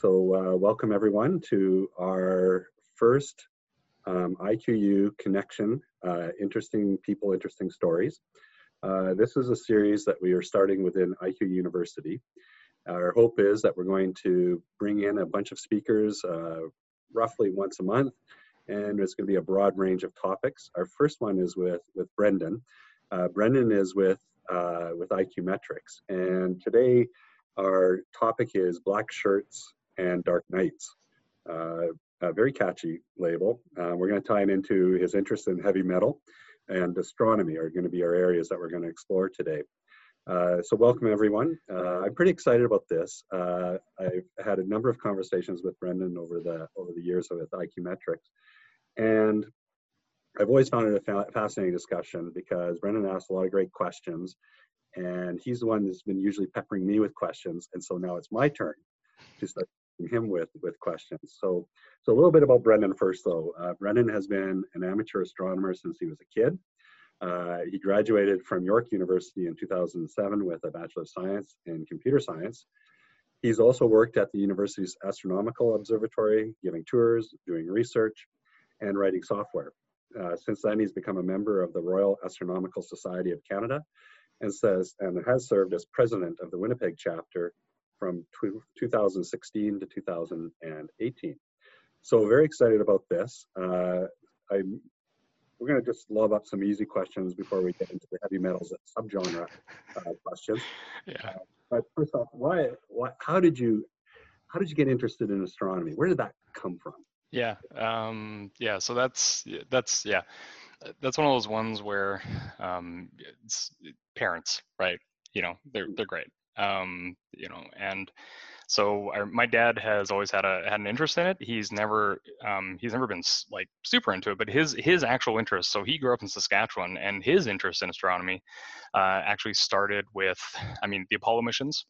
So uh, welcome everyone to our first um, IQU connection, uh, interesting people, interesting stories. Uh, this is a series that we are starting within IQ University. Our hope is that we're going to bring in a bunch of speakers uh, roughly once a month, and it's going to be a broad range of topics. Our first one is with, with Brenden. Uh, Brenden is with, uh, with iQmetrix, and today our topic is black shirts and dark Nights. Uh, a very catchy label. Uh, we're going to tie it into his interest in heavy metal and astronomy are going to be our areas that we're going to explore today. Uh, so welcome everyone. Uh, I'm pretty excited about this. Uh, I've had a number of conversations with Brenden over the over the years with iQmetrix, and I've always found it a fa fascinating discussion because Brenden asks a lot of great questions, and he's the one that's been usually peppering me with questions, and so now it's my turn to start him with with questions. So, so a little bit about Brenden first, though. Uh, Brenden has been an amateur astronomer since he was a kid. Uh, he graduated from York University in 2007 with a Bachelor of Science in Computer Science. He's also worked at the university's Astronomical Observatory, giving tours, doing research, and writing software. Uh, since then, he's become a member of the Royal Astronomical Society of Canada and says and has served as president of the Winnipeg chapter from 2016 to 2018. So very excited about this. Uh, I, we're going to just lob up some easy questions before we get into the heavy metals subgenre uh, questions. Yeah. Uh, but first off, why, why, how did you, how did you get interested in astronomy? Where did that come from? Yeah. Um, yeah. So that's, that's, yeah, that's one of those ones where um, parents, right? You know, they're, they're great um, you know, and so our, my dad has always had a had an interest in it. He's never um, he's never been like super into it, but his his actual interest. So he grew up in Saskatchewan, and his interest in astronomy uh, actually started with, I mean, the Apollo missions.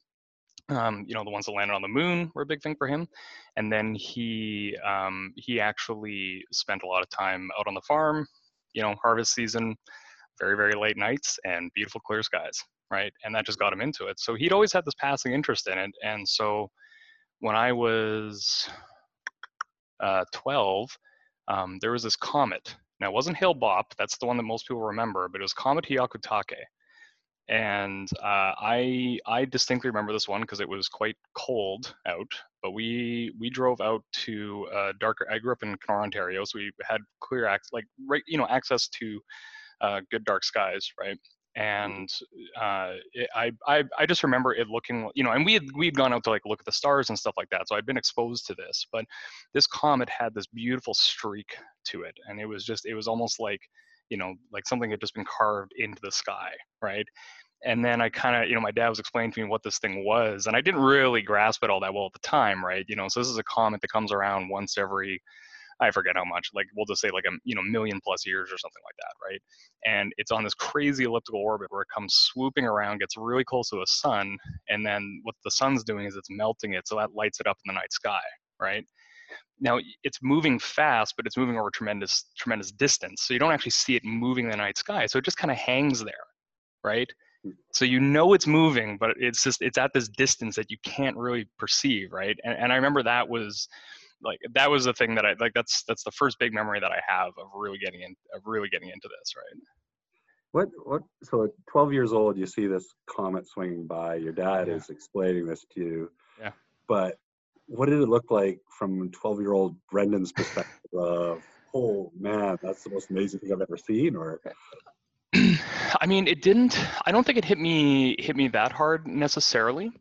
Um, you know, the ones that landed on the moon were a big thing for him, and then he um, he actually spent a lot of time out on the farm. You know, harvest season, very very late nights and beautiful clear skies right? And that just got him into it. So he'd always had this passing interest in it. And so when I was uh, 12, um, there was this comet. Now, it wasn't Hale Bopp, that's the one that most people remember, but it was Comet Hyakutake. And uh, I I distinctly remember this one because it was quite cold out. But we we drove out to uh, darker. I grew up in Kenora, Ontario, so we had clear access, like right, you know, access to uh, good dark skies, right? And uh, it, I, I I just remember it looking you know and we had we had gone out to like look at the stars and stuff like that so I'd been exposed to this but this comet had this beautiful streak to it and it was just it was almost like you know like something had just been carved into the sky right and then I kind of, you know, my dad was explaining to me what this thing was, and I didn't really grasp it all that well at the time, right? You know, so this is a comet that comes around once every, I forget how much, like we'll just say like a you know million plus years or something like that, right? And it's on this crazy elliptical orbit where it comes swooping around, gets really close to the sun, and then what the sun's doing is it's melting it, so that lights it up in the night sky, right? Now it's moving fast, but it's moving over tremendous tremendous distance, so you don't actually see it moving in the night sky, so it just kind of hangs there, right? Hmm. so you know it's moving but it's just it's at this distance that you can't really perceive right and, and i remember that was like that was the thing that I like. That's that's the first big memory that I have of really getting in of really getting into this. Right. What what? So at 12 years old, you see this comet swinging by. Your dad yeah. is explaining this to you. Yeah. But what did it look like from 12 year old Brenden's perspective of, oh man, that's the most amazing thing I've ever seen? Or I mean, it didn't. I don't think it hit me hit me that hard necessarily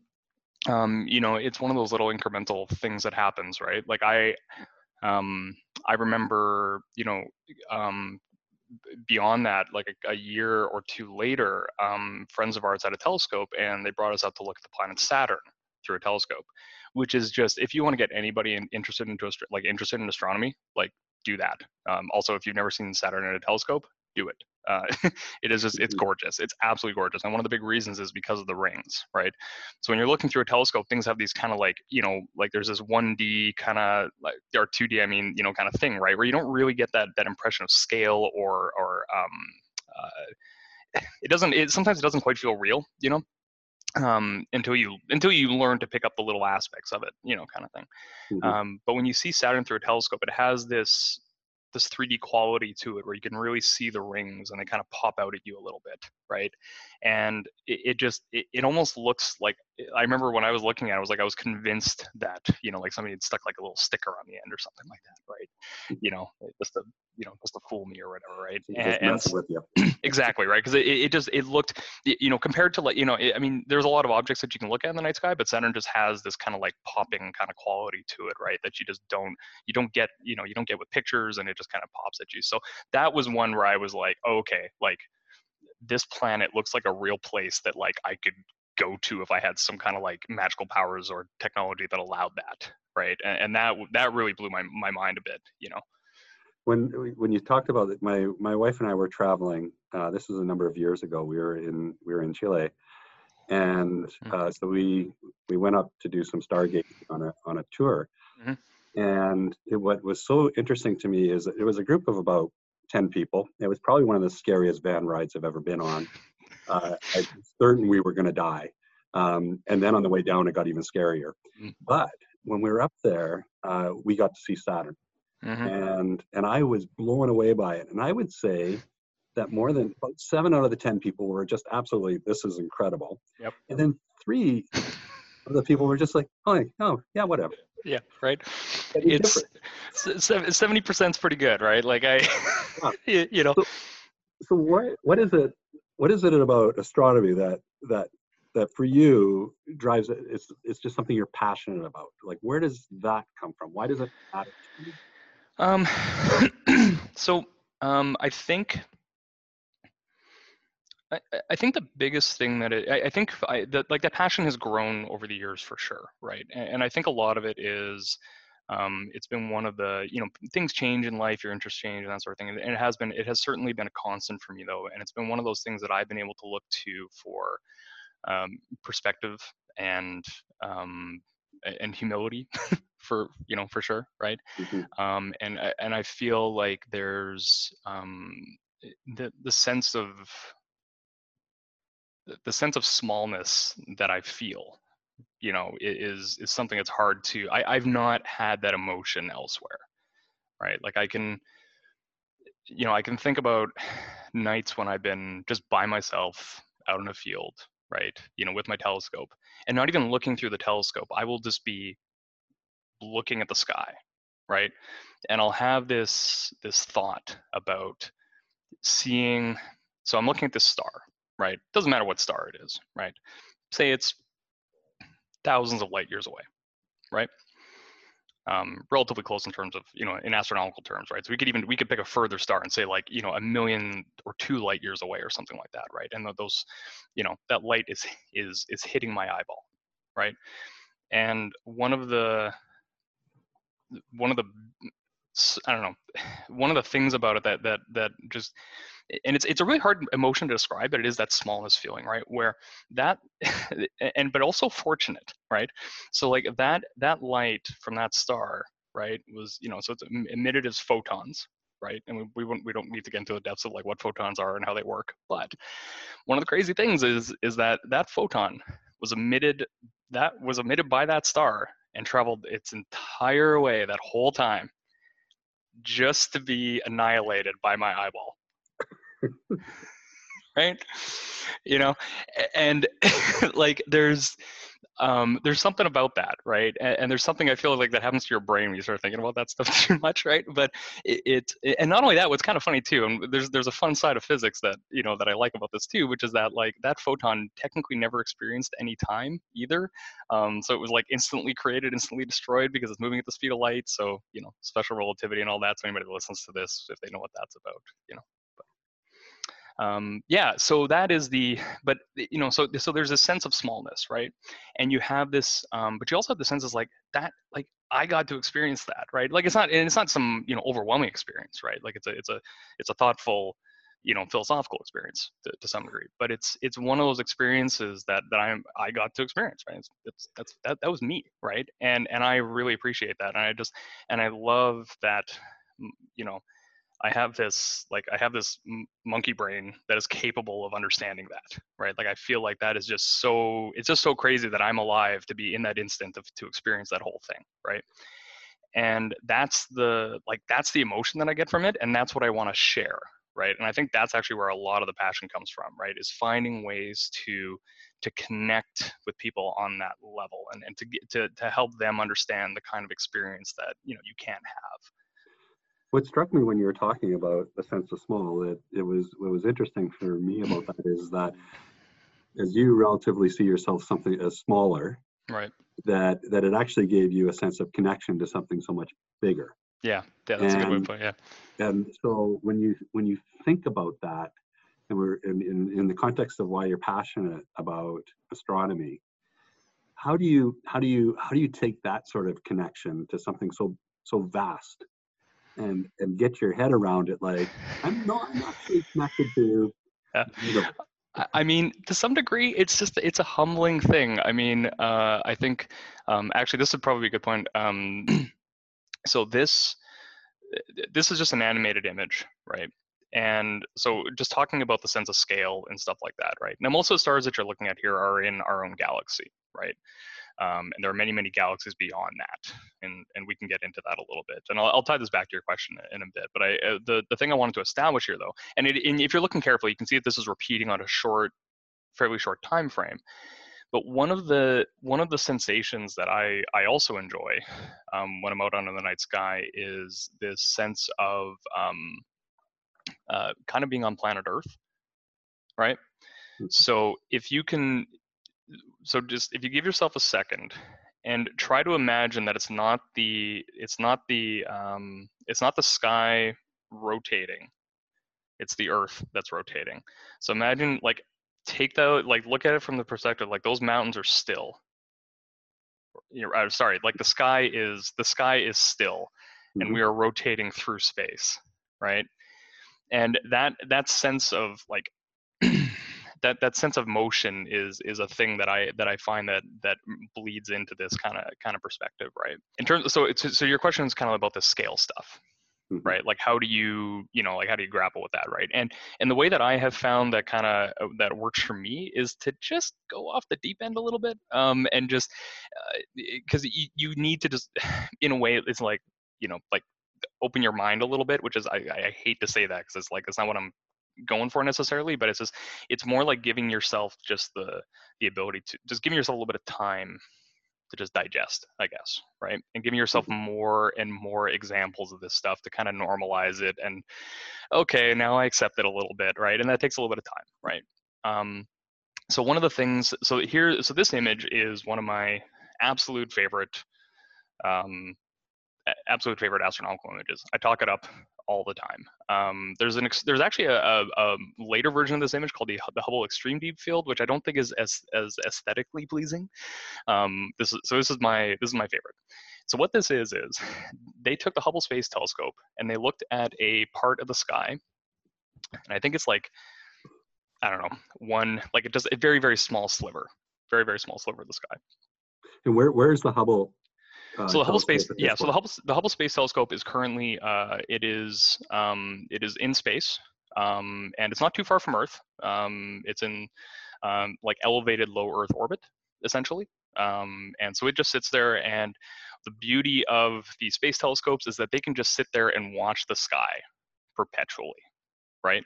um, you know, it's one of those little incremental things that happens, right? Like I, um, I remember, you know, um, beyond that, like a, a, year or two later, um, friends of ours had a telescope and they brought us out to look at the planet Saturn through a telescope, which is just if you want to get anybody in, interested into like interested in astronomy, like do that. Um, also, if you've never seen Saturn in a telescope, do it. Uh, it is just it's mm-hmm. gorgeous. It's absolutely gorgeous. And one of the big reasons is because of the rings, right? So when you're looking through a telescope, things have these kind of like you know like there's this 1D kind of like or 2D, I mean you know kind of thing, right? Where you don't really get that that impression of scale or or um, uh, it doesn't. It sometimes it doesn't quite feel real, you know. um, until you until you learn to pick up the little aspects of it, you know, kind of thing. Mm-hmm. Um, but when you see Saturn through a telescope, it has this this 3D quality to it where you can really see the rings and they kind of pop out at you a little bit, right? And it, it just it, it almost looks like I remember when I was looking at it, I was like I was convinced that you know like somebody had stuck like a little sticker on the end or something like that, right? Hmm. You know, just to you know just to fool me or whatever, right? And, and with you. exactly right because it, it just it looked you know compared to like you know it, I mean there's a lot of objects that you can look at in the night sky, but Saturn just has this kind of like popping kind of quality to it, right? That you just don't you don't get you know you don't get with pictures and it just kind of pops at you. So that was one where I was like, okay, like this planet looks like a real place that like I could go to if I had some kind of like magical powers or technology that allowed that, right? And, and that that really blew my my mind a bit, you know. When when you talked about it, my my wife and I were traveling. Uh, this was a number of years ago. We were in we were in Chile, and mm-hmm. uh, so we we went up to do some stargazing on a on a tour. Mm-hmm. And it, what was so interesting to me is it was a group of about 10 people. It was probably one of the scariest van rides I've ever been on. Uh, I'm certain we were going to die. Um, and then on the way down, it got even scarier. Mm. But when we were up there, uh, we got to see Saturn. Mm-hmm. And, and I was blown away by it. And I would say that more than seven out of the 10 people were just absolutely, this is incredible. Yep. And then three of the people were just like, oh, oh yeah, whatever yeah right? It's seventy percent is pretty good right? Like i you know. So, so what what is it what is it about astronomy that that that for you drives it it's it's just something you're passionate about? Like where does that come from? Why does it matter um so um i think I, I think the biggest thing that it, I, I think I, that like that passion has grown over the years for sure, right? And, and I think a lot of it is, um, it's been one of the you know things change in life, your interests change and that sort of thing, and it has been it has certainly been a constant for me though, and it's been one of those things that I've been able to look to for um, perspective and um, and humility for you know for sure right mm-hmm. um, and and i feel like there's um, the the sense of the sense of smallness that I feel, you know, is is something that's hard to. I, I've not had that emotion elsewhere, right? Like I can, you know, I can think about nights when I've been just by myself out in a field, right? You know, with my telescope, and not even looking through the telescope. I will just be looking at the sky, right? And I'll have this this thought about seeing. So I'm looking at this star, right? Doesn't matter what star it is, right? Say it's thousands of light years away, right? Um, relatively close in terms of you know in astronomical terms, right? So we could even we could pick a further star and say like you know a million or two light years away or something like that, right? And those, you know, that light is is is hitting my eyeball, right? And one of the one of the I don't know, one of the things about it that that that just and it's it's a really hard emotion to describe, but it is that smallness feeling, right? Where that and but also fortunate, right? So like that that light from that star, right, was you know so it's emitted as photons, right? And we we, won't, we don't need to get into the depths of like what photons are and how they work, but one of the crazy things is is that that photon was emitted that was emitted by that star and traveled its entire way that whole time just to be annihilated by my eyeball right you know and like there's um, there's something about that, right? And, and, there's something I feel like that happens to your brain when you start thinking about that stuff too much, right? But it, it, and not only that, what's kind of funny too, and there's there's a fun side of physics that you know that I like about this too, which is that like that photon technically never experienced any time either. Um, so it was like instantly created, instantly destroyed because it's moving at the speed of light. So you know, special relativity and all that. So anybody that listens to this, if they know what that's about, you know, um, yeah so that is the but you know so so there's a sense of smallness right? And you have this um, but you also have the sense of like that like i got to experience that right? Like it's not and it's not some you know overwhelming experience right? Like it's a it's a it's a thoughtful you know philosophical experience to, to some degree but it's it's one of those experiences that that i'm i got to experience right? It's, it's that's that, that was me right? And and i really appreciate that and i just and i love that you know I have this like I have this m- monkey brain that is capable of understanding that, right? Like I feel like that is just so it's just so crazy that I'm alive to be in that instant of to experience that whole thing, right? And that's the like that's the emotion that I get from it, and that's what I want to share, right? And I think that's actually where a lot of the passion comes from, right? Is finding ways to to connect with people on that level and, and to to to help them understand the kind of experience that you know you can't have what struck me when you were talking about the sense of small, it, it was what was interesting for me about that is that as you relatively see yourself something as smaller, right? That that it actually gave you a sense of connection to something so much bigger. Yeah, yeah, that's and, a good way to put. It, yeah. And so when you when you think about that, and we're in, in in the context of why you're passionate about astronomy, how do you how do you how do you take that sort of connection to something so so vast and and get your head around it like i'm not i'm actually connected to yeah. I mean, to some degree, it's just it's a humbling thing. I mean, uh, I think um, actually this would probably be a good point. Um, so this this is just an animated image, right? And so just talking about the sense of scale and stuff like that, right? Now, most of the stars that you're looking at here are in our own galaxy, right? Um, and there are many, many galaxies beyond that, and and we can get into that a little bit. And I'll, I'll tie this back to your question in a bit. But I uh, the the thing I wanted to establish here, though, and, it, and if you're looking carefully, you can see that this is repeating on a short, fairly short time frame. But one of the one of the sensations that I I also enjoy um, when I'm out under the night sky is this sense of um, uh, kind of being on planet Earth, right? Hmm. So if you can so just if you give yourself a second and try to imagine that it's not the it's not the um, it's not the sky rotating. It's the earth that's rotating. So imagine like take that like look at it from the perspective like those mountains are still. You're uh, sorry like the sky is the sky is still mm-hmm. and we are rotating through space right? And that that sense of like that that sense of motion is is a thing that I that I find that that bleeds into this kind of kind of perspective, right? In terms, so it's so your question is kind of about the scale stuff, mm-hmm. right? Like how do you you know like how do you grapple with that, right? And and the way that I have found that kind of uh, that works for me is to just go off the deep end a little bit, um, and just because uh, you, you need to just in a way it's like you know like open your mind a little bit, which is I, I hate to say that because it's like it's not what I'm going for necessarily, but it's just it's more like giving yourself just the the ability to just giving yourself a little bit of time to just digest, I guess, right? And giving yourself mm-hmm. more and more examples of this stuff to kind of normalize it and okay, now I accept it a little bit, right? And that takes a little bit of time, right? Um, so one of the things, so here, so this image is one of my absolute favorite, um, absolute favorite astronomical images. I talk it up all the time. Um, there's an there's actually a, a, a, later version of this image called the, the Hubble Extreme Deep Field, which I don't think is as as aesthetically pleasing. Um, this is, so this is my this is my favorite. So what this is is they took the Hubble Space Telescope and they looked at a part of the sky, and I think it's like I don't know one like it just a very very small sliver, very very small sliver of the sky. And where where is the Hubble uh, so the Hubble Space, yeah. So the Hubble the Hubble Space Telescope is currently uh, it is um, it is in space, um, and it's not too far from Earth. Um, it's in um, like elevated low Earth orbit, essentially, um, and so it just sits there. And the beauty of these space telescopes is that they can just sit there and watch the sky perpetually, right?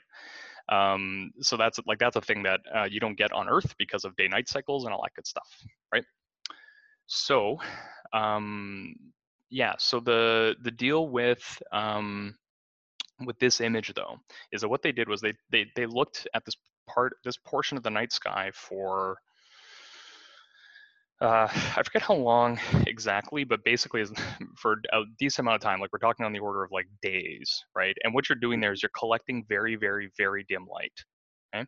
Um, so that's like that's a thing that uh, you don't get on Earth because of day-night cycles and all that good stuff, right? So um, yeah, so the the deal with um, with this image though is that what they did was they they they looked at this part this portion of the night sky for uh, I forget how long exactly, but basically for a decent amount of time, like we're talking on the order of like days, right? And what you're doing there is you're collecting very, very, very dim light. Okay.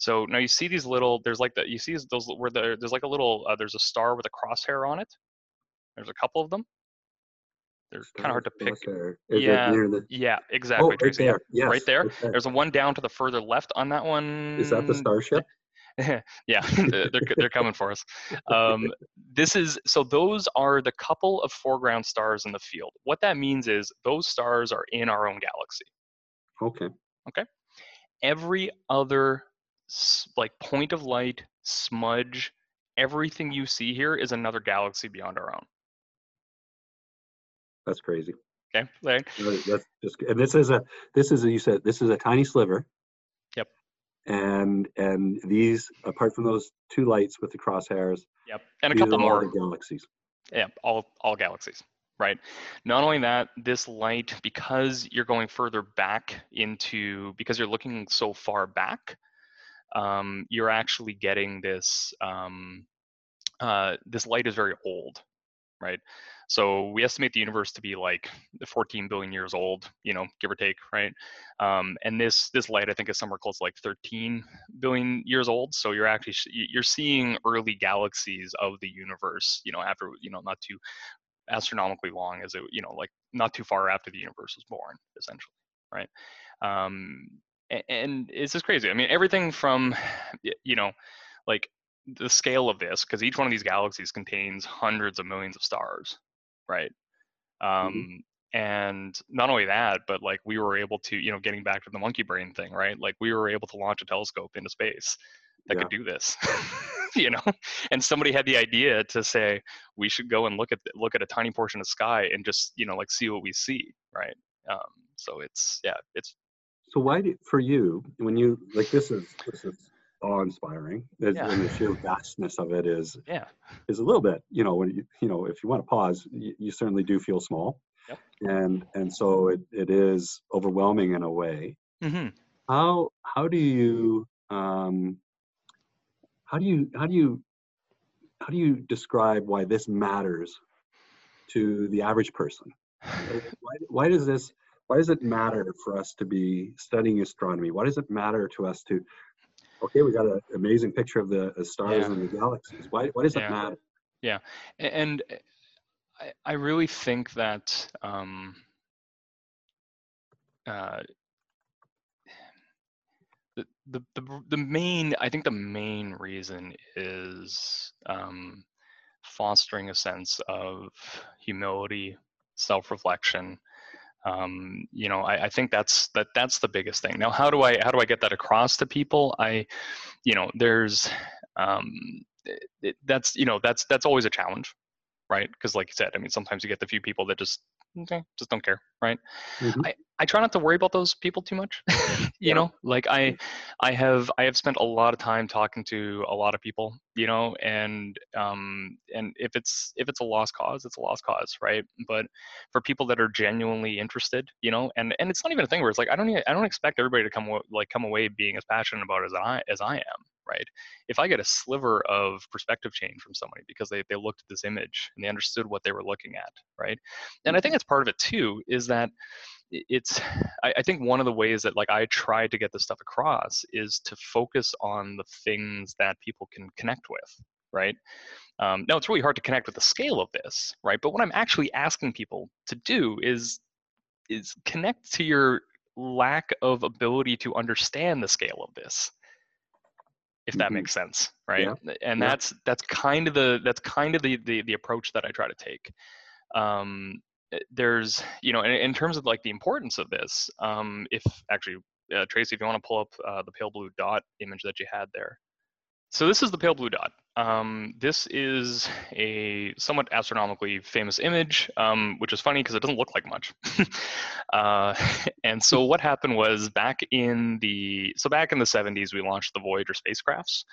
So now you see these little, there's like the, you see those where there, there's like a little, uh, there's a star with a crosshair on it. There's a couple of them. They're kind of hard to pick. Yeah, the... yeah, exactly. Oh, right there. Yes, right there. Right there. There's a one down to the further left on that one. Is that the starship? yeah, they're they're coming for us. Um, this is so those are the couple of foreground stars in the field. What that means is those stars are in our own galaxy. Okay. Okay. Every other like point of light, smudge, everything you see here is another galaxy beyond our own. That's crazy. Okay. Like, that's just, and this is a this is a, you said this is a tiny sliver. Yep. And and these apart from those two lights with the crosshairs. Yep. And a couple more galaxies. Yeah, all all galaxies right? Not only that, this light, because you're going further back into, because you're looking so far back, um, you're actually getting this, um, uh, this light is very old, right? So we estimate the universe to be like 14 billion years old, you know, give or take, right? Um, and this this light, I think, is somewhere close to like 13 billion years old. So you're actually you're seeing early galaxies of the universe, you know, after you know not too astronomically long as it you know like not too far after the universe was born essentially right um and, and it's just crazy i mean everything from you know like the scale of this because each one of these galaxies contains hundreds of millions of stars right mm-hmm. um mm-hmm. and not only that but like we were able to you know getting back to the monkey brain thing right like we were able to launch a telescope into space that yeah. could do this you know and somebody had the idea to say we should go and look at look at a tiny portion of sky and just you know like see what we see right um, so it's yeah it's so why do for you when you like this is this is awe-inspiring yeah. and the sheer vastness of it is yeah is a little bit you know when you you know if you want to pause you, you certainly do feel small yep. and and so it, it is overwhelming in a way mm-hmm. how how do you um how do you how do you how do you describe why this matters to the average person? why, why does this why does it matter for us to be studying astronomy? Why does it matter to us to okay, we got an amazing picture of the, the stars yeah. and the galaxies. Why why does yeah. that matter? Yeah, and I, I really think that um, uh, the, the, the main i think the main reason is um, fostering a sense of humility self-reflection um, you know I, I, think that's that that's the biggest thing. Now how do i how do i get that across to people? I you know there's um, it, that's you know that's that's always a challenge right because like you said i mean sometimes you get the few people that just okay, just don't care, right? Mm-hmm. I, I try not to worry about those people too much. you yeah. know, like I I have I have spent a lot of time talking to a lot of people, you know, and um and if it's if it's a lost cause, it's a lost cause, right? But for people that are genuinely interested, you know, and and it's not even a thing where it's like I don't I don't expect everybody to come like come away being as passionate about it as I as I am, right? If I get a sliver of perspective change from somebody because they, they looked at this image and they understood what they were looking at, right? And I think that's part of it too, is that it's I, I think one of the ways that like I try to get this stuff across is to focus on the things that people can connect with, right? Um, now it's really hard to connect with the scale of this, right? But what I'm actually asking people to do is is connect to your lack of ability to understand the scale of this if that mm-hmm. makes sense right yeah. and yeah. that's that's kind of the that's kind of the, the the approach that i try to take um eh, there's you know in, in terms of like the importance of this um if actually uh, tracy if you want to pull up uh, the pale blue dot image that you had there so this is the pale blue dot. Um, this is a somewhat astronomically famous image, um, which is funny because it doesn't look like much. uh, and so what happened was back in the so back in the 70s, we launched the Voyager spacecrafts,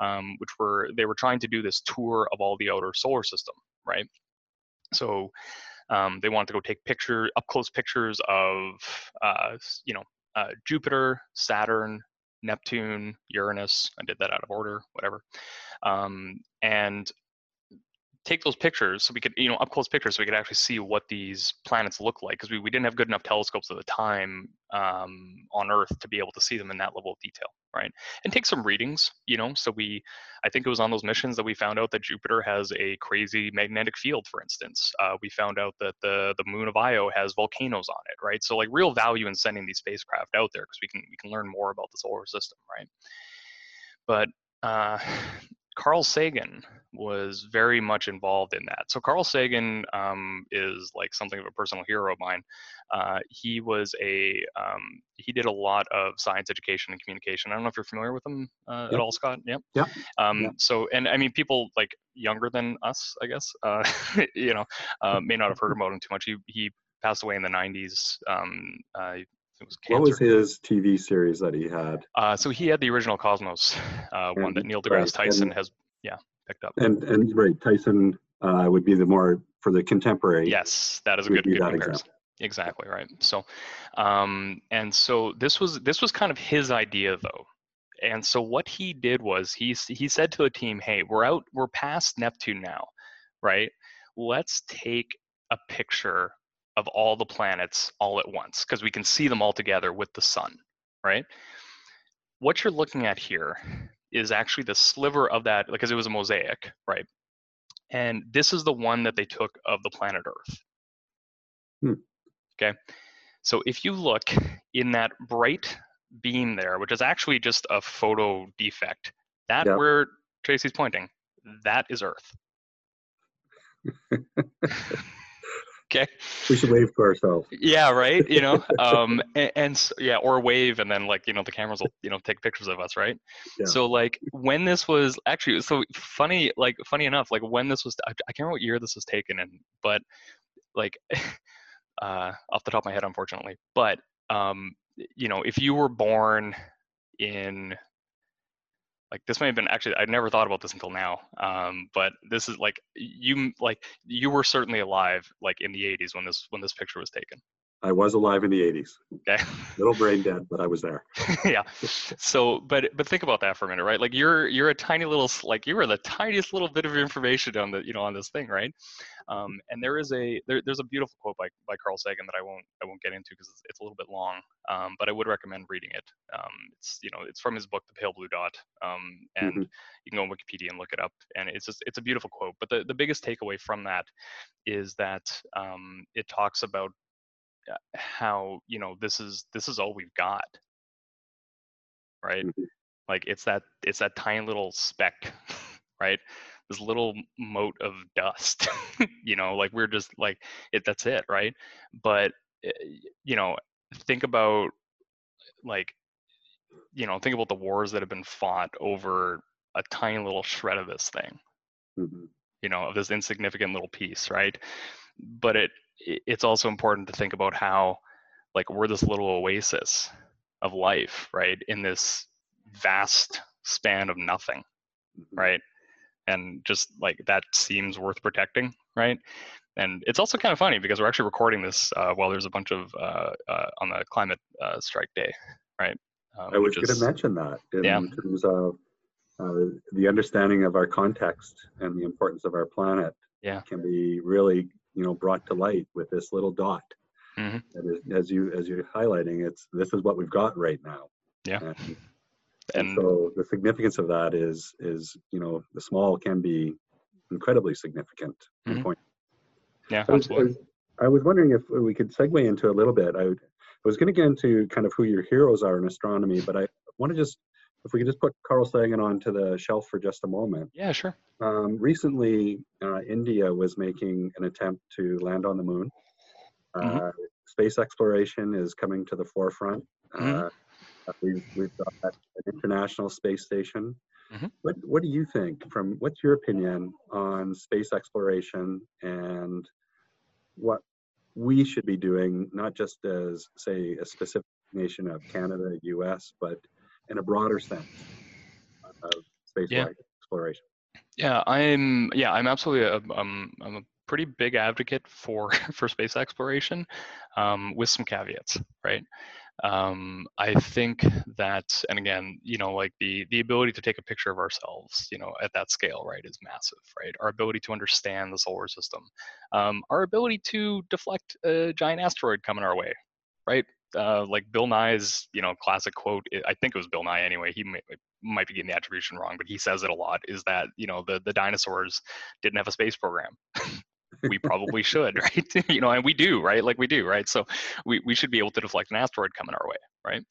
um, which were they were trying to do this tour of all the outer solar system, right? So um, they wanted to go take picture up close pictures of uh, you know uh, Jupiter, Saturn, Neptune, Uranus. I did that out of order, whatever. Um, and take those pictures so we could, you know, up close pictures so we could actually see what these planets look like because we, we didn't have good enough telescopes at the time um, on Earth to be able to see them in that level of detail, right? And take some readings, you know. So we, I think it was on those missions that we found out that Jupiter has a crazy magnetic field, for instance. Uh, we found out that the the moon of Io has volcanoes on it, right? So like real value in sending these spacecraft out there because we can we can learn more about the solar system, right? But uh, Carl Sagan was very much involved in that. So Carl Sagan um, is like something of a personal hero of mine. Uh, he was a um, he did a lot of science education and communication. I don't know if you're familiar with him uh, yep. at all, Scott. Yep. Yeah. Um, yep. So and I mean people like younger than us, I guess, uh, you know, uh, may not have heard about him too much. He he passed away in the 90s. Um, uh, was what was his TV series that he had? Uh, so he had the original Cosmos, uh, one that Neil deGrasse. Tyson and, has, yeah, picked up. And and right, Tyson uh, would be the more for the contemporary. Yes, that is a good, good comparison. Example. Exactly right. So, um, and so this was this was kind of his idea though. And so what he did was he he said to the team, "Hey, we're out, we're past Neptune now, right? Let's take a picture of all the planets all at once because we can see them all together with the sun, right? What you're looking at here is actually the sliver of that because it was a mosaic, right? And this is the one that they took of the planet Earth. Hmm. Okay. So if you look in that bright beam there, which is actually just a photo defect, that yep. where Tracy's pointing, that is Earth. okay. We should wave to ourselves. Yeah right? You know um and, and, yeah or wave and then like you know the cameras will you know take pictures of us right? Yeah. so like when this was actually so funny like funny enough like when this was i, I can't remember what year this was taken in but like uh off the top of my head unfortunately but um you know if you were born in like this may have been actually i never thought about this until now um, but this is like you like you were certainly alive like in the 80s when this when this picture was taken I was alive in the 80s. Okay. Little brain dead, but I was there. yeah. So, but but think about that for a minute, right? Like you're you're a tiny little like you were the tiniest little bit of information on the you know on this thing, right? Um, and there is a there, there's a beautiful quote by by Carl Sagan that I won't I won't get into because it's, it's, a little bit long, um, but I would recommend reading it. Um, it's you know it's from his book The Pale Blue Dot, um, and mm-hmm. you can go on Wikipedia and look it up, and it's just it's a beautiful quote. But the the biggest takeaway from that is that um, it talks about how you know this is this is all we've got. Right? Mm-hmm. like it's that it's that tiny little speck right? This little mote of dust you know like we're just like it that's it right? But eh, you know think about like you know think about the wars that have been fought over a tiny little shred of this thing. Mm-hmm. you know of this insignificant little piece right? But it it's also important to think about how like we're this little oasis of life right in this vast span of nothing mm-hmm. right and just like that seems worth protecting right and it's also kind of funny because we're actually recording this uh, while there's a bunch of uh, uh, on the climate uh, strike day right um, i was going to mention that in yeah. terms of uh, the understanding of our context and the importance of our planet yeah. can be really you know brought to light with this little dot mm-hmm. as you as you're highlighting it's this is what we've got right now yeah and, and, and so the significance of that is is you know the small can be incredibly significant mm-hmm. point yeah absolutely. I was, I was wondering if we could segue into a little bit i, I was going to get into kind of who your heroes are in astronomy but i want to just if we could just put Carl Sagan onto the shelf for just a moment. Yeah, sure. Um, recently, uh, India was making an attempt to land on the moon. Uh, mm-hmm. Space exploration is coming to the forefront. Mm-hmm. Uh, we've, we've got an international space station. Mm-hmm. What, what do you think from what's your opinion on space exploration and what we should be doing, not just as say a specific nation of Canada, US, but in a broader sense of space yeah. exploration. Yeah, I'm. Yeah, I'm absolutely. A, um, I'm a pretty big advocate for for space exploration, um, with some caveats, right? Um, I think that, and again, you know, like the the ability to take a picture of ourselves, you know, at that scale, right, is massive, right? Our ability to understand the solar system, um, our ability to deflect a giant asteroid coming our way, right? Uh, like Bill Nye's, you know, classic quote. I think it was Bill Nye anyway. He may, might be getting the attribution wrong, but he says it a lot. Is that you know the the dinosaurs didn't have a space program. we probably should, right? you know, and we do, right? Like we do, right? So we we should be able to deflect an asteroid coming our way, right?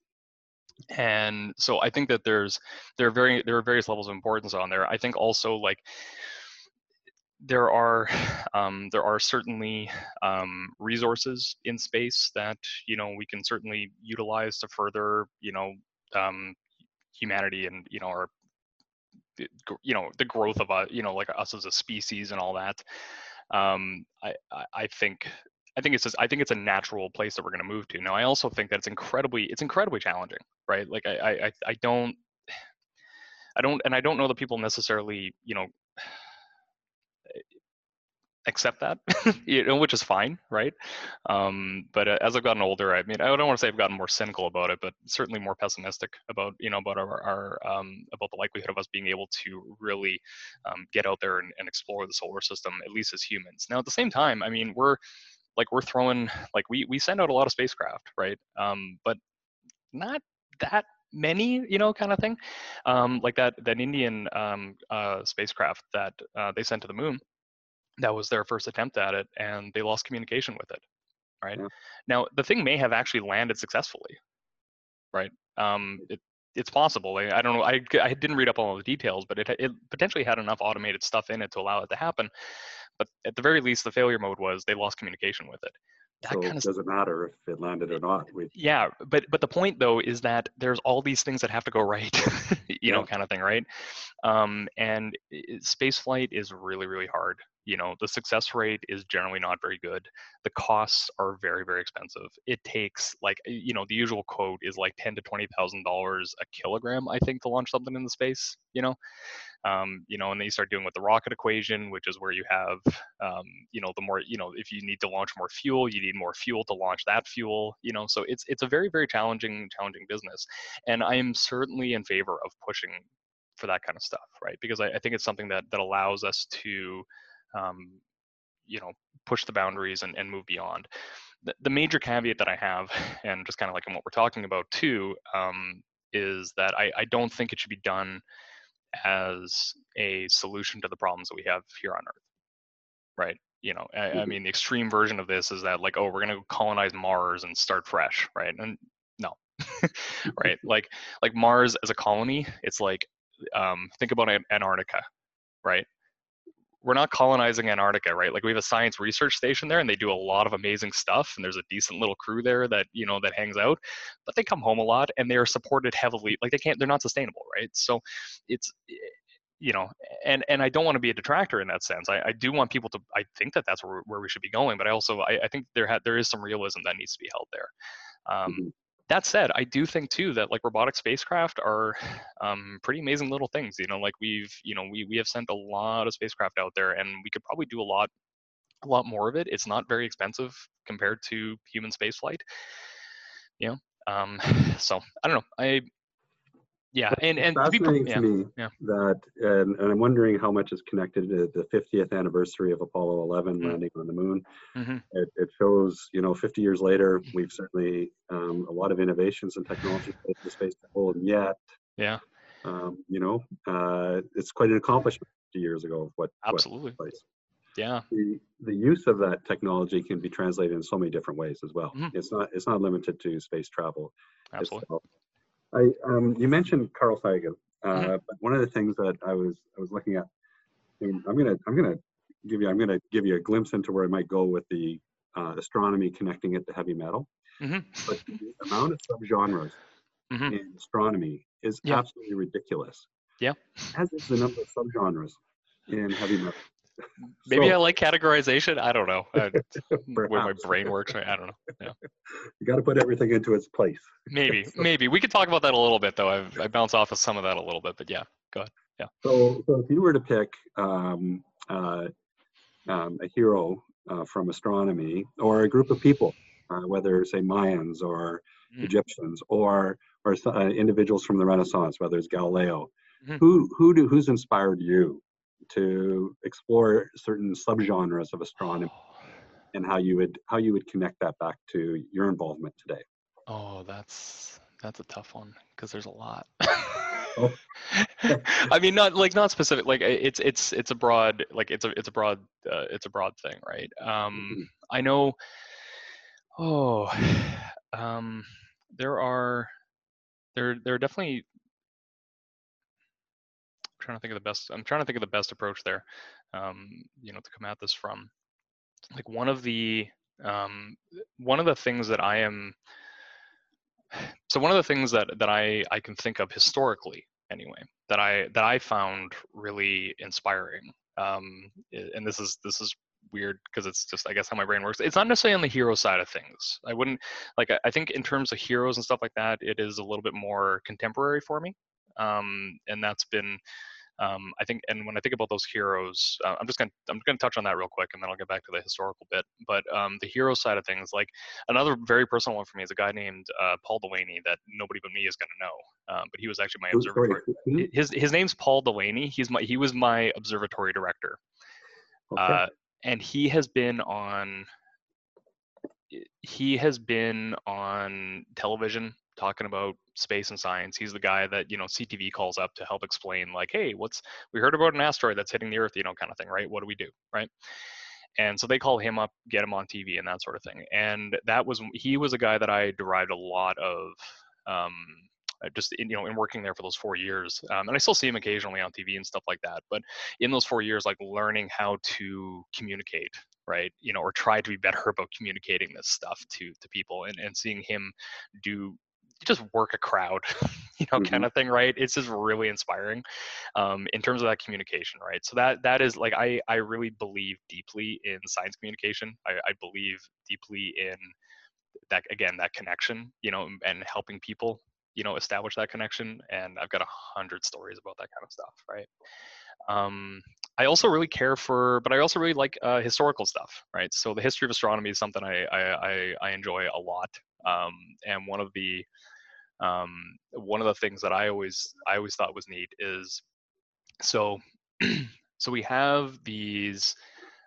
and so i think that there's there are very there are various levels of importance on there i think also like there are um, there are certainly um, resources in space that you know we can certainly utilize to further you know um, humanity and you know our you know the growth of a you know like us as a species and all that um, I, I think I think it's just, I think it's a natural place that we're going to move to. Now, I also think that it's incredibly it's incredibly challenging, right? Like I I I don't I don't and I don't know that people necessarily you know accept that, you know, which is fine, right? Um, but uh, as I've gotten older, I mean, I don't want to say I've gotten more cynical about it, but certainly more pessimistic about, you know, about our, our um, about the likelihood of us being able to really um, get out there and, and explore the solar system, at least as humans. Now, at the same time, I mean, we're like we're throwing like we we send out a lot of spacecraft, right? Um, but not that many, you know, kind of thing. Um, like that that Indian um, uh, spacecraft that uh, they sent to the moon that was their first attempt at it and they lost communication with it right? Yeah. now the thing may have actually landed successfully right? Um, it, it's possible i don't know I, I didn't read up on all the details but it, it potentially had enough automated stuff in it to allow it to happen but at the very least the failure mode was they lost communication with it that so kind of doesn't matter if it landed or not. We... Yeah, but but the point though is that there's all these things that have to go right, you yeah. know, kind of thing, right? Um, and space flight is really really hard. You know, the success rate is generally not very good. The costs are very very expensive. It takes like you know the usual quote is like ten to twenty thousand dollars a kilogram, I think, to launch something in the space. You know, um, you know, and then you start doing with the rocket equation, which is where you have, um, you know, the more, you know, if you need to launch more fuel, you need more fuel to launch that fuel, you know, so it's it's a very very challenging challenging business, and I am certainly in favor of pushing for that kind of stuff, right? Because I, I think it's something that that allows us to, um, you know, push the boundaries and, and move beyond. The, the major caveat that I have, and just kind of like in what we're talking about too, um, is that I, I don't think it should be done as a solution to the problems that we have here on Earth, right? You know, I, I mm-hmm. mean, the extreme version of this is that like, oh, we're going to colonize Mars and start fresh, right? And no, right? like, like Mars as a colony, it's like, um, think about Antarctica, right? We're not colonizing Antarctica, right? Like we have a science research station there and they do a lot of amazing stuff and there's a decent little crew there that, you know, that hangs out, but they come home a lot and they are supported heavily. Like they can't, they're not sustainable, right? So it's, you know, and, and I don't want to be a detractor in that sense. I, I do want people to, I think that that's where, where we should be going, but I also, I, I think there ha- there is some realism that needs to be held there. Um, mm-hmm that said, I do think too that like robotic spacecraft are um, pretty amazing little things. You know, like we've you know we we have sent a lot of spacecraft out there, and we could probably do a lot a lot more of it. It's not very expensive compared to human spaceflight. You know, um, so I don't know. I yeah, and and fascinating to, be, yeah, to me yeah. that, and, and I'm wondering how much is connected to the 50th anniversary of Apollo 11 mm-hmm. landing on the moon. Mm-hmm. It, it, shows, you know, 50 years later, we've certainly um, a lot of innovations and technology in the space travel, and yet, yeah, um, you know, uh, it's quite an accomplishment 50 years ago of what absolutely. What yeah. The, the use of that technology can be translated in so many different ways as well. Mm-hmm. It's not it's not limited to space travel. Absolutely. Itself. I, um, you mentioned Carl Sagan, uh, mm-hmm. but one of the things that I was I was looking at, I'm gonna I'm gonna give you I'm gonna give you a glimpse into where I might go with the uh, astronomy connecting it to heavy metal. Mm-hmm. But the amount of subgenres mm-hmm. in astronomy is yeah. absolutely ridiculous. Yeah. As is the number of subgenres in heavy metal. Maybe so, I like categorization. I don't know. Where my brain works. I don't know. Yeah. You got to put everything into its place. Maybe, maybe we could talk about that a little bit, though. I've, I bounce off of some of that a little bit, but yeah, go ahead. Yeah. So, so if you were to pick um, uh, um, a hero uh, from astronomy or a group of people, uh, whether say Mayans or mm. Egyptians or or uh, individuals from the Renaissance, whether it's Galileo, mm-hmm. who who do who's inspired you to explore certain subgenres of astronomy and how you would how you would connect that back to your involvement today oh that's that's a tough one because there's a lot oh. i mean not like not specific like it's it's it's a broad like it's a it's a broad uh, it's a broad thing right um mm-hmm. i know oh um there are there there are definitely trying to think of the best. I'm trying to think of the best approach there. Um, you know, to come at this from like one of the um, one of the things that I am so one of the things that that I I can think of historically anyway that I that I found really inspiring um, and this is this is weird because it's just I guess how my brain works. It's not necessarily on the hero side of things. I wouldn't like I, I think in terms of heroes and stuff like that, it is a little bit more contemporary for me, um, and that's been um, I think, and when I think about those heroes, uh, I'm just gonna I'm gonna touch on that real quick, and then I'll get back to the historical bit. But um, the hero side of things, like another very personal one for me, is a guy named uh, Paul Delaney that nobody but me is gonna know. Um, but he was actually my observatory. His his name's Paul Delaney. He's my he was my observatory director, okay. uh, and he has been on he has been on television talking about space and science. He's the guy that you know CTV calls up to help explain, like, hey, what's we heard about an asteroid that's hitting the Earth, you know, kind of thing, right? What do we do, right? And so they call him up, get him on TV, and that sort of thing. And that was he was a guy that I derived a lot of. Um, just in, you know in working there for those four years um, and i still see him occasionally on tv and stuff like that but in those four years like learning how to communicate right you know or try to be better about communicating this stuff to to people and, and seeing him do just work a crowd, you know, mm-hmm. kind of thing, right? It's just really inspiring um, in terms of that communication, right? So that that is like I I really believe deeply in science communication. I, I believe deeply in that again that connection, you know, and helping people, you know, establish that connection. And I've got a hundred stories about that kind of stuff, right? Um, I also really care for, but I also really like uh, historical stuff, right? So the history of astronomy is something I I, I enjoy a lot, um, and one of the um, one of the things that I always I always thought was neat is so so we have these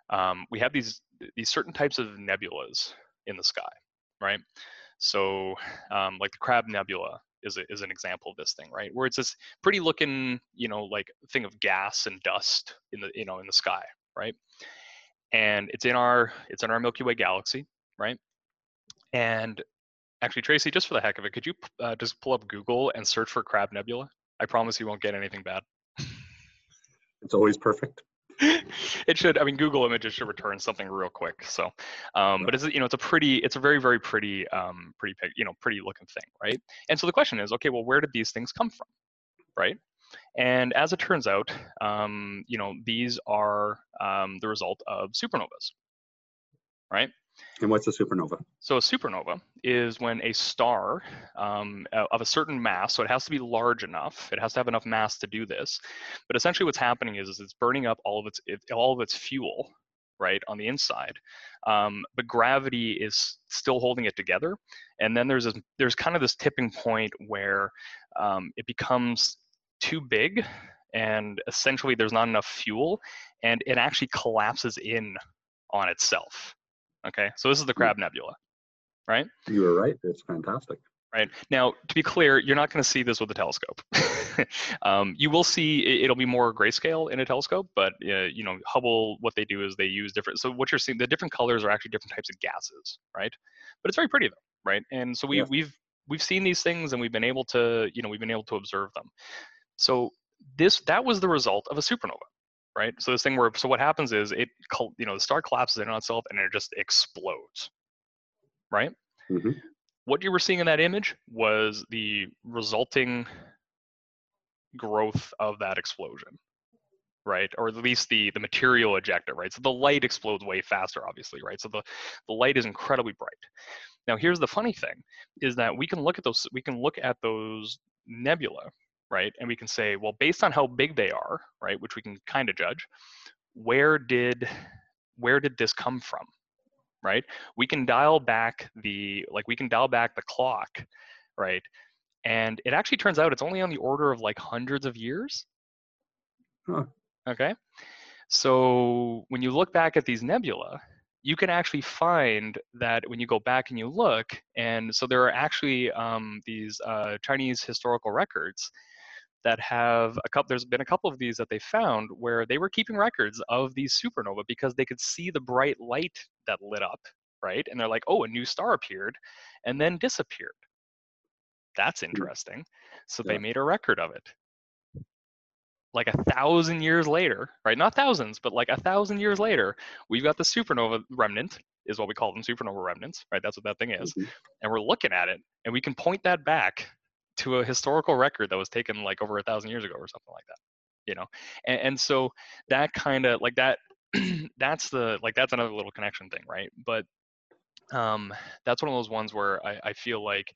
um, we have these these certain types of nebulas in the sky, right? So um, like the Crab Nebula is a, is an example of this thing, right? Where it's this pretty looking, you know, like thing of gas and dust in the you know in the sky, right? And it's in our it's in our Milky Way galaxy, right? And Actually, Tracy, just for the heck of it, could you uh, just pull up Google and search for Crab Nebula? I promise you won't get anything bad. It's always perfect. it should. I mean, Google Images should return something real quick. So, um, but it's you know it's a pretty, it's a very very pretty, um, pretty you know pretty looking thing, right? And so the question is, okay, well, where did these things come from, right? And as it turns out, um, you know, these are um, the result of supernovas, right? And what's a supernova? So a supernova is when a star um, of a certain mass, so it has to be large enough, it has to have enough mass to do this. But essentially, what's happening is, is it's burning up all of its it, all of its fuel, right, on the inside. Um, but gravity is still holding it together. And then there's this, there's kind of this tipping point where um, it becomes too big, and essentially there's not enough fuel, and it actually collapses in on itself Okay, so this is the Crab Nebula, right? You were right. It's fantastic. Right now, to be clear, you're not going to see this with a telescope. um, you will see it'll be more grayscale in a telescope, but uh, you know Hubble, what they do is they use different. So what you're seeing, the different colors are actually different types of gases, right? But it's very pretty though, right? And so we, yes. we've we've seen these things and we've been able to you know we've been able to observe them. So this that was the result of a supernova right? So this thing where so what happens is it you know the star collapses in on itself and it just explodes, right? Mm-hmm. What you were seeing in that image was the resulting growth of that explosion, right? Or at least the the material ejected, right? So the light explodes way faster, obviously, right? So the the light is incredibly bright. Now here's the funny thing: is that we can look at those we can look at those nebula right? And we can say, well, based on how big they are, right, which we can kind of judge, where did where did this come from, right? We can dial back the like we can dial back the clock, right? And it actually turns out it's only on the order of like hundreds of years. Huh. Okay. So when you look back at these nebula, you can actually find that when you go back and you look, and so there are actually um, these uh, Chinese historical records that have a couple there's been a couple of these that they found where they were keeping records of these supernova because they could see the bright light that lit up right and they're like oh a new star appeared and then disappeared that's interesting. So yeah. they made a record of it. Like a thousand years later, right? Not thousands, but like a thousand years later, we've got the supernova remnant, is what we call them, supernova remnants, right? That's what that thing is. Mm-hmm. And we're looking at it, and we can point that back to a historical record that was taken like over a thousand years ago or something like that you know? And, and so that kind of like that that's the like that's another little connection thing right? But um that's one of those ones where I, I feel like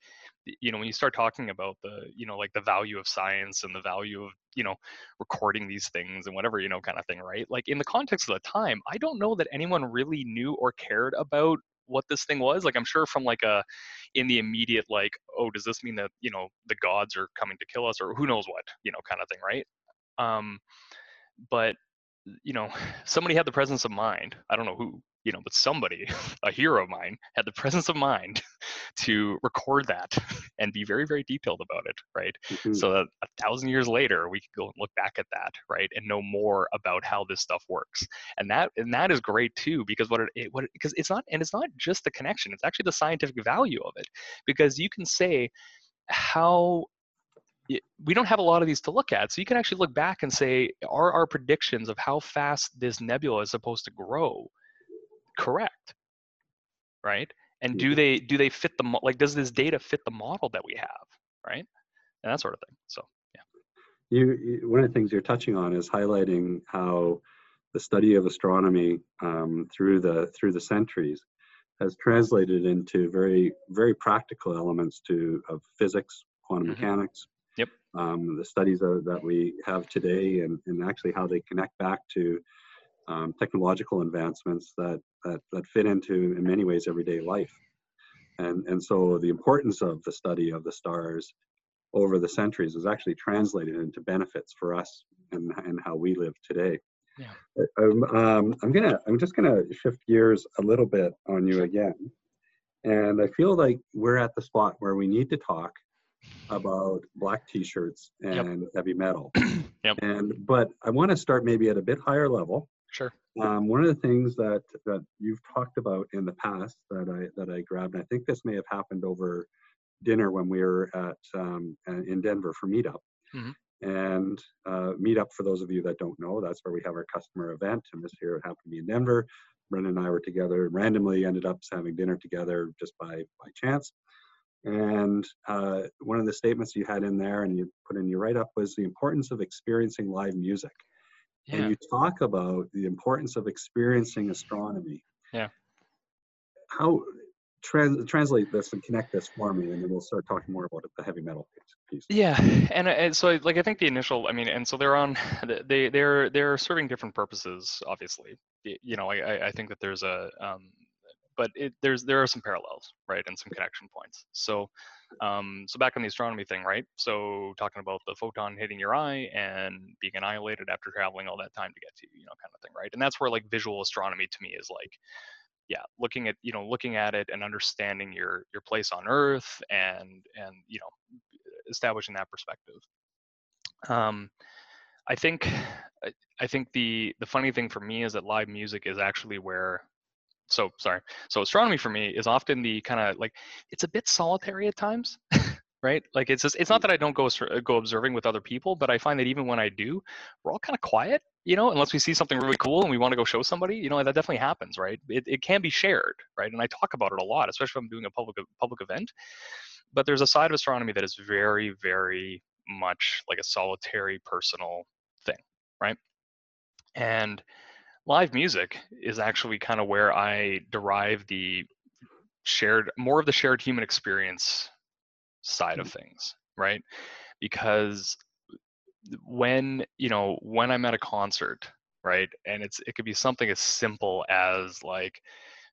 you know when you start talking about the you know like the value of science and the value of you know recording these things and whatever you know kind of thing right? Like in the context of the time i don't know that anyone really knew or cared about what this thing was like i'm sure from like a in the immediate like oh does this mean that you know the gods are coming to kill us? or who knows what you know kind of thing right? Um but you know somebody had the presence of mind. I don't know who you know, but somebody, a hero of mine, had the presence of mind to record that and be very, very detailed about it, right? Mm-hmm. So that a thousand years later, we could go and look back at that, right, and know more about how this stuff works. And that and that is great too, because what it, it what because it, it's not and it's not just the connection; it's actually the scientific value of it, because you can say how we don't have a lot of these to look at. So you can actually look back and say, are our predictions of how fast this nebula is supposed to grow correct right? And do they do they fit the like does this data fit the model that we have right? And that sort of thing so yeah. You, you one of the things you're touching on is highlighting how the study of astronomy um, through the through the centuries has translated into very very practical elements to of physics quantum mm-hmm. mechanics yep. um, the studies of, that we have today and, and actually how they connect back to um, technological advancements that, that, that fit into, in many ways, everyday life. And, and so the importance of the study of the stars over the centuries is actually translated into benefits for us and, and how we live today. Yeah. I'm, um, um, I'm gonna I'm just gonna shift gears a little bit on you again, and I feel like we're at the spot where we need to talk about black t-shirts and yep. heavy metal. yep. And but I want to start maybe at a bit higher level Sure. Um, one of the things that that you've talked about in the past that I that I grabbed, and I think this may have happened over dinner when we were at um, in Denver for meetup. Mm-hmm. And uh, meetup, for those of you that don't know, that's where we have our customer event. And this year it happened to be in Denver. Brenden and I were together, randomly ended up having dinner together just by by chance. And uh, one of the statements you had in there and you put in your write up was the importance of experiencing live music yeah. and you talk about the importance of experiencing astronomy. Yeah. How trans- translate this and connect this for me, and then we'll start talking more about the heavy metal piece. Yeah, and, and so like I think the initial, I mean, and so they're on, they they're they're serving different purposes. Obviously, you know, I I think that there's a um, but it, there's there are some parallels, right, and some connection points. So, um, so back on the astronomy thing, right? So talking about the photon hitting your eye and being annihilated after traveling all that time to get to you, you know, kind of thing, right? And that's where like visual astronomy to me is like, yeah, looking at you know looking at it and understanding your your place on Earth and and you know establishing that perspective. Um, I think I think the the funny thing for me is that live music is actually where so sorry. So astronomy for me is often the kind of like it's a bit solitary at times right? Like it's just it's not mm. that i don't go uh, go observing with other people but i find that even when i do we're all kind of quiet you know unless we see something really cool and we want to go show somebody you know that definitely happens right? It, it can be shared right? And i talk about it a lot especially if i'm doing a public public event. But there's a side of astronomy that is very very much like a solitary personal thing right? And live music is actually kind of where I derive the shared more of the shared human experience side of mm. things, right? Because when you know when I'm at a concert, right, and it's it could be something as simple as like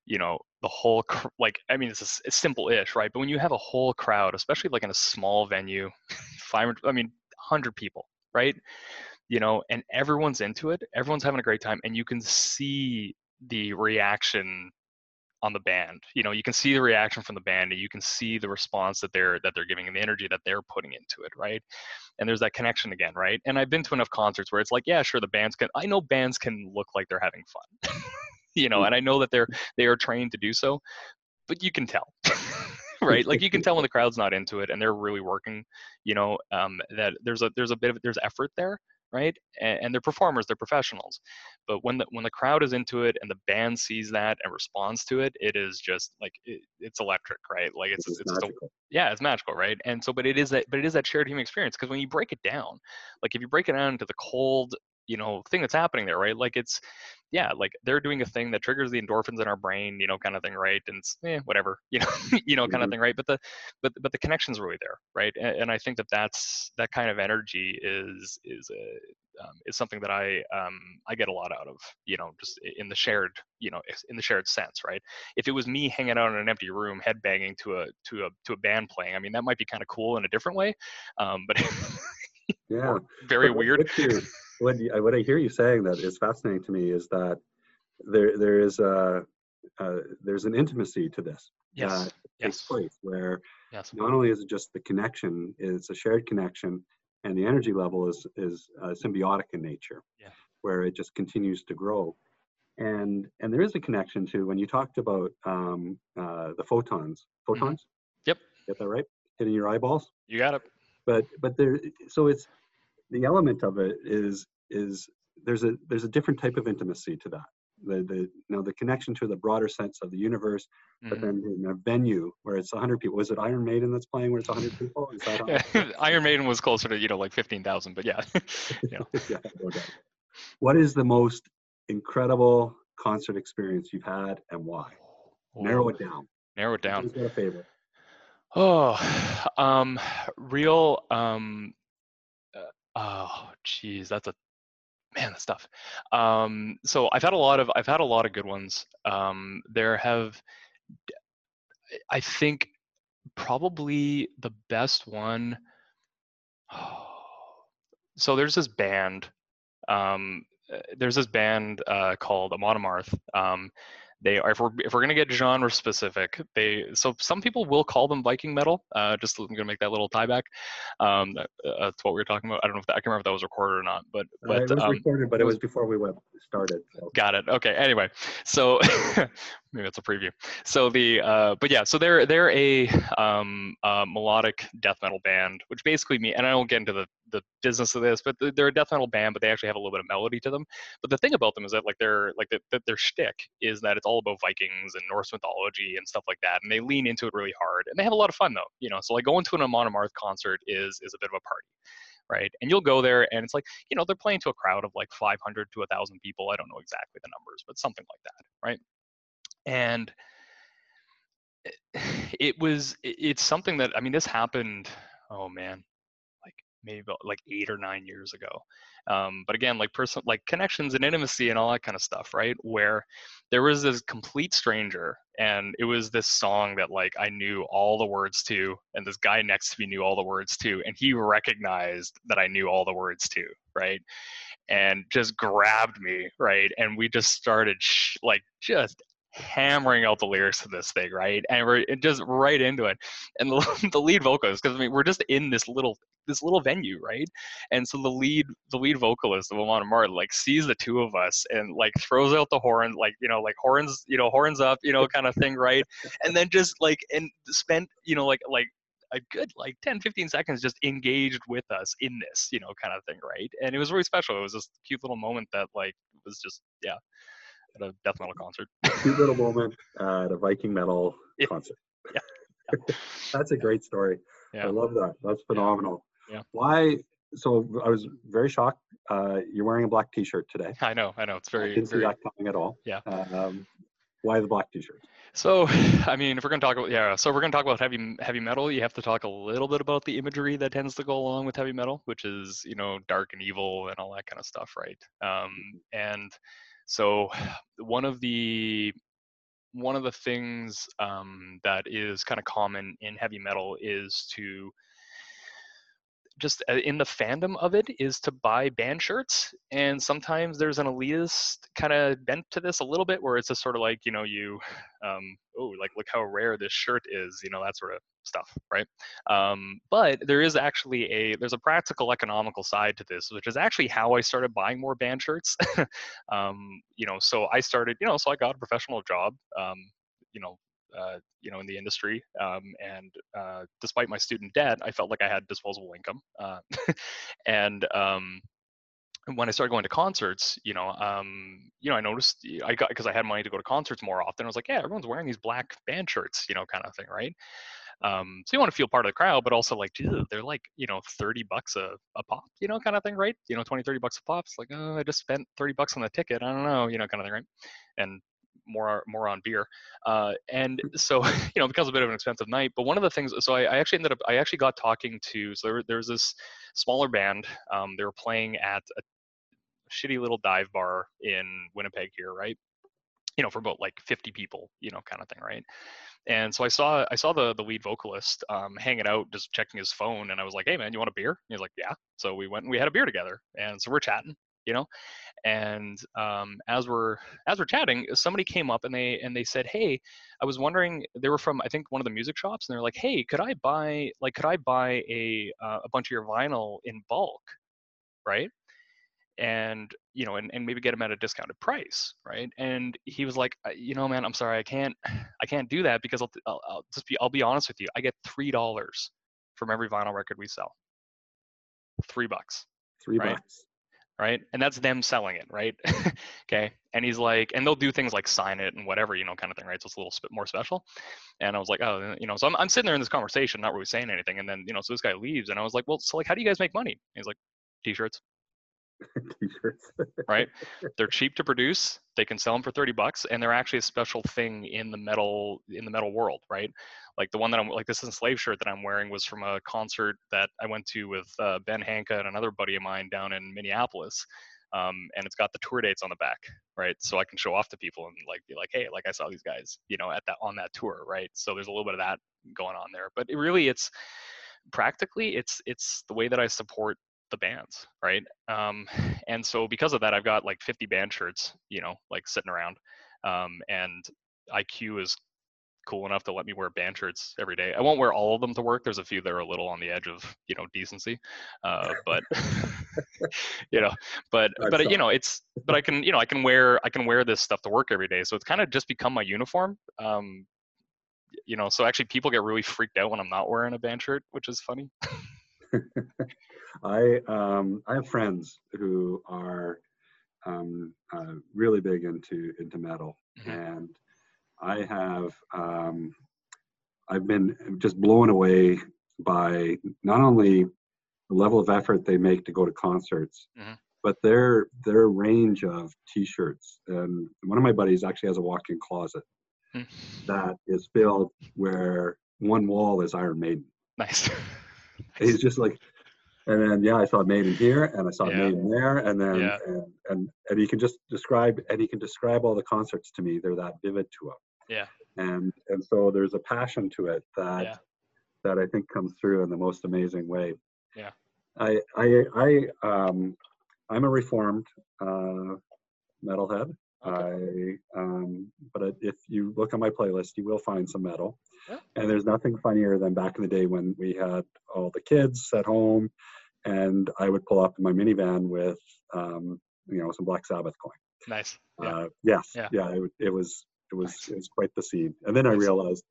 you know the whole cr- like i mean it's, a, it's simple-ish right but when you have a whole crowd especially like in a small venue 500 i mean 100 people right you know, and everyone's into it. Everyone's having a great time, and you can see the reaction on the band. You know, you can see the reaction from the band, and you can see the response that they're that they're giving and the energy that they're putting into it, right? And there's that connection again, right? And I've been to enough concerts where it's like, yeah, sure, the bands can. I know bands can look like they're having fun, you know, mm. and I know that they're they are trained to do so, but you can tell. right? Like you can tell when the crowd's not into it and they're really working, you know, um, that there's a there's a bit of there's effort there, right? And, and, they're performers, they're professionals. But when the when the crowd is into it and the band sees that and responds to it, it is just like it, it's electric, right? Like it's it's, it's a, yeah, it's magical, right? And so, but it is that but it is that shared human experience because when you break it down, like if you break it down into the cold you know thing that's happening there right? Like it's yeah like they're doing a thing that triggers the endorphins in our brain you know kind of thing right? And it's eh, whatever you know you know kind of mm-hmm. thing right? But the but but the connection's really there right? And, and i think that that's that kind of energy is is a um, is something that i um i get a lot out of you know just in the shared you know in the shared sense right? If it was me hanging out in an empty room headbanging to a to a to a band playing i mean that might be kind of cool in a different way um but yeah very weird what, what I hear you saying that is fascinating to me is that there there is a uh, there's an intimacy to this yes. that yes. takes place where yes. not only is it just the connection, it's a shared connection, and the energy level is is uh, symbiotic in nature, yeah. where it just continues to grow, and and there is a connection to when you talked about um, uh, the photons, mm-hmm. photons. Mm-hmm. Yep. Get that right? Hitting your eyeballs. You got it. But but there, so it's the element of it is is there's a there's a different type of intimacy to that. The the you know the connection to the broader sense of the universe mm-hmm. but then in a venue where it's 100 people is it iron maiden that's playing where it's 100 people? Is that iron maiden was closer to you know like 15000 but yeah, yeah. What is the most incredible concert experience you've had and why? Oh. narrow it down. Narrow it down. a favorite? Oh um real um uh, oh geez that's a man, that's tough. Um, so I've had a lot of I've had a lot of good ones. Um, there have, I think, probably the best one. So there's this band. Um, uh, there's this band uh, called Amon Amarth. Um, they are if we're if we're gonna get genre specific they so some people will call them viking metal uh, just i'm gonna make that little tie back um uh, to what we were talking about i don't know if that, i can remember if that was recorded or not but but uh, it was um, recorded but it was before we went started so. got it okay anyway so maybe it's a preview. So the uh, but yeah, so they're they're a um, uh, melodic death metal band, which basically mean, and I don't get into the the business of this, but they're a death metal band, but they actually have a little bit of melody to them. But the thing about them is that like they're like the, the, their shtick is that it's all about Vikings and Norse mythology and stuff like that, and they lean into it really hard, and they have a lot of fun though, you know. So like going to an Amon Amarth concert is is a bit of a party right? And you'll go there and it's like, you know, they're playing to a crowd of like 500 to 1,000 people. I don't know exactly the numbers, but something like that, right? And it was it's something that i mean this happened oh man like maybe about like eight or nine years ago um, but again like person like connections and intimacy and all that kind of stuff right where there was this complete stranger and it was this song that like i knew all the words to and this guy next to me knew all the words to and he recognized that i knew all the words to right and just grabbed me right and we just started sh- like just hammering out the lyrics to this thing, right? And we're just right into it. And the, the lead vocalist, because I mean, we're just in this little this little venue, right? And so the lead the lead vocalist of Amon like sees the two of us and like throws out the horn, like you know, like horns, you know, horns up, you know, kind of thing, right? And then just like and spent, you know, like like a good like 10 15 seconds just engaged with us in this you know kind of thing right and it was really special it was this cute little moment that like was just yeah at a death metal concert. Cute little moment uh, at a Viking metal yeah. concert. Yeah. yeah. That's a great story. Yeah. I love that. That's phenomenal. Yeah. Why? So I was very shocked. Uh, you're wearing a black T-shirt today. I know. I know. It's very. I didn't very, see that coming at all. Yeah. Um, why the black T-shirt? So, I mean, if we're gonna talk about yeah, so we're gonna talk about heavy heavy metal. You have to talk a little bit about the imagery that tends to go along with heavy metal, which is you know dark and evil and all that kind of stuff, right? Um, and so one of the one of the things um, that is kind of common in heavy metal is to just uh, in the fandom of it is to buy band shirts and sometimes there's an elitist kind of bent to this a little bit where it's just sort of like you know you um, oh like look how rare this shirt is you know that sort of stuff right? Um, but there is actually a there's a practical economical side to this which is actually how i started buying more band shirts. Um, you know so i started you know so i got a professional job um, you know uh, you know in the industry um, and uh, despite my student debt i felt like i had disposable income uh, and um, when I started going to concerts, you know, um, you know, I noticed I got because I had money to go to concerts more often. I was like, yeah, everyone's wearing these black band shirts, you know, kind of thing, right? Um, so you want to feel part of the crowd, but also like, dude, they're like, you know, 30 bucks a, a pop, you know, kind of thing, right? You know, 20, 30 bucks a pop. It's like, oh, I just spent 30 bucks on the ticket. I don't know, you know, kind of thing, right? And more more on beer. Uh, and so, you know, it becomes a bit of an expensive night. But one of the things, so I, I actually ended up, I actually got talking to, so there, there was this smaller band. Um, they were playing at a shitty little dive bar in Winnipeg here, right? You know, for about like 50 people, you know, kind of thing, right? And so I saw I saw the the lead vocalist um, hanging out, just checking his phone, and I was like, "Hey man, you want a beer?" And he's like, "Yeah." So we went and we had a beer together, and so we're chatting, you know. And um, as we're as we're chatting, somebody came up and they and they said, "Hey, I was wondering." They were from I think one of the music shops, and they're like, "Hey, could I buy like could I buy a uh, a bunch of your vinyl in bulk?" Right? and you know and, and maybe get them at a discounted price right and he was like you know man i'm sorry i can't i can't do that because i'll, I'll, I'll just be i'll be honest with you i get three dollars from every vinyl record we sell three bucks three right? bucks right? And that's them selling it right? Okay and he's like and they'll do things like sign it and whatever you know kind of thing right? So it's a little bit more special. And i was like oh you know so I'm, I'm sitting there in this conversation not really saying anything and then you know so this guy leaves and i was like well so like how do you guys make money? And he's like t-shirts t-shirts. right? They're cheap to produce. They can sell them for 30 bucks and they're actually a special thing in the metal in the metal world, right? Like the one that I'm like this Slayer shirt that I'm wearing was from a concert that I went to with uh, Ben Hanka and another buddy of mine down in Minneapolis. Um, and it's got the tour dates on the back, right? So I can show off to people and like be like, hey, like I saw these guys, you know, at that on that tour, right? So there's a little bit of that going on there, but it really it's practically it's it's the way that I support the bands, right? Um, and so because of that, I've got like 50 band shirts, you know, like sitting around. Um, and IQ is cool enough to let me wear band shirts every day. I won't wear all of them to work. There's a few that are a little on the edge of, you know, decency. Uh, but you know, but That's but you know, it's but I can, you know, I can wear I can wear this stuff to work every day. So it's kind of just become my uniform. Um, you know, so actually people get really freaked out when I'm not wearing a band shirt, which is funny. I um, I have friends who are um, uh, really big into into metal, mm-hmm. and I have um, I've been just blown away by not only the level of effort they make to go to concerts, mm-hmm. but their their range of T-shirts. And one of my buddies actually has a walk-in closet mm-hmm. that is filled where one wall is Iron Maiden. Nice. He's just like and then yeah, I saw a Maiden here, and I saw yeah. Maiden there, and then yeah. and, and and he can just describe and he can describe all the concerts to me. They're that vivid to him. Yeah. And and so there's a passion to it that yeah. that I think comes through in the most amazing way. Yeah. I I I um I'm a reformed uh, metalhead. Okay. I um, but if you look on my playlist, you will find some metal. Yeah. And there's nothing funnier than back in the day when we had all the kids at home, and I would pull up in my minivan with um, you know some Black Sabbath going. Nice. Yeah. Uh, yes. Yeah. yeah it, it, was it was nice. it was quite the scene. And then nice. I realized,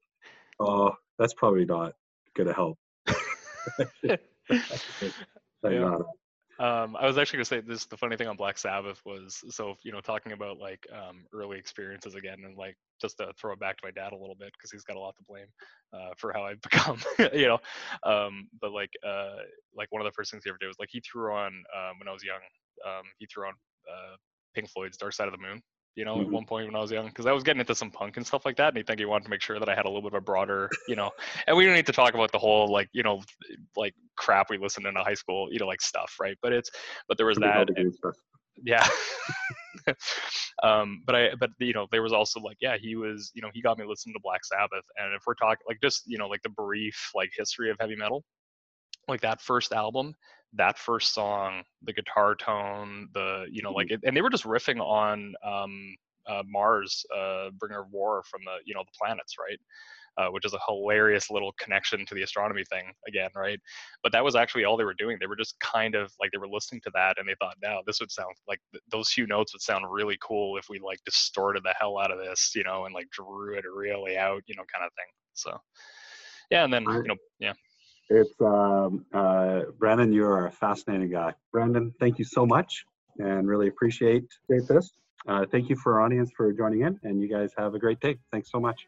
oh, that's probably not going to help. yeah. Um, I was actually gonna say this. The funny thing on Black Sabbath was so you know talking about like um, early experiences again, and like just to throw it back to my dad a little bit because he's got a lot to blame uh, for how I've become, you know. Um, but like uh, like one of the first things he ever did was like he threw on um, when I was young. Um, he threw on uh, Pink Floyd's Dark Side of the Moon, you know, mm-hmm. at one point when I was young, because I was getting into some punk and stuff like that, and he think he wanted to make sure that I had a little bit of a broader, you know, and we don't need to talk about the whole like, you know, like crap we listened in high school, you know, like stuff, right? But it's, but there was that, and, yeah. um, but I, but you know, there was also like, yeah, he was, you know, he got me listening to Black Sabbath, and if we're talking like just, you know, like the brief like history of heavy metal, like that first album that first song the guitar tone the you know like mm-hmm. it, and they were just riffing on um uh, mars uh bringer of war from the you know the planets right uh, which is a hilarious little connection to the astronomy thing again, right? But that was actually all they were doing. They were just kind of like they were listening to that and they thought, now this would sound like th- those few notes would sound really cool if we like distorted the hell out of this, you know, and like drew it really out, you know, kind of thing. So, yeah, and then you know, yeah. It's um, uh, Brenden. You're a fascinating guy, Brenden. Thank you so much, and really appreciate this. Uh, thank you for our audience for joining in, and you guys have a great day. Thanks so much.